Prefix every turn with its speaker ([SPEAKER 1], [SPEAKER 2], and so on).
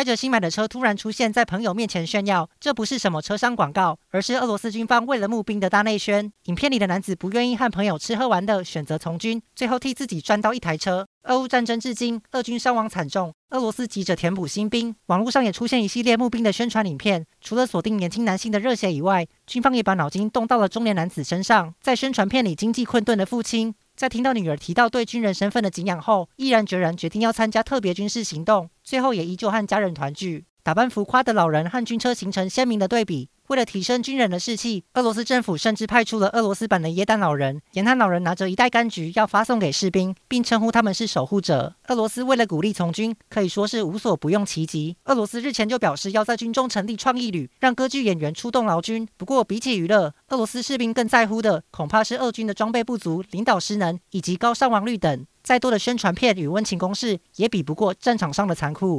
[SPEAKER 1] 开着新买的车突然出现在朋友面前炫耀，这不是什么车商广告，而是俄罗斯军方为了募兵的大内宣。影片里的男子不愿意和朋友吃喝玩乐，选择从军，最后替自己赚到一台车。俄乌战争至今，俄军伤亡惨重，俄罗斯急着填补新兵。网络上也出现一系列募兵的宣传影片，除了锁定年轻男性的热血以外，军方也把脑筋动到了中年男子身上。在宣传片里，经济困顿的父亲。在听到女儿提到对军人身份的敬仰后，毅然决然决定要参加特别军事行动，最后也依旧和家人团聚。打扮浮夸的老人和军车形成鲜明的对比。为了提升军人的士气，俄罗斯政府甚至派出了俄罗斯版的耶诞老人。耶诞老人拿着一袋柑橘要发送给士兵，并称呼他们是守护者。俄罗斯为了鼓励从军，可以说是无所不用其极。俄罗斯日前就表示要在军中成立创意旅，让歌剧演员出动劳军。不过，比起娱乐，俄罗斯士兵更在乎的恐怕是俄军的装备不足、领导失能以及高伤亡率等。再多的宣传片与温情攻势，也比不过战场上的残酷。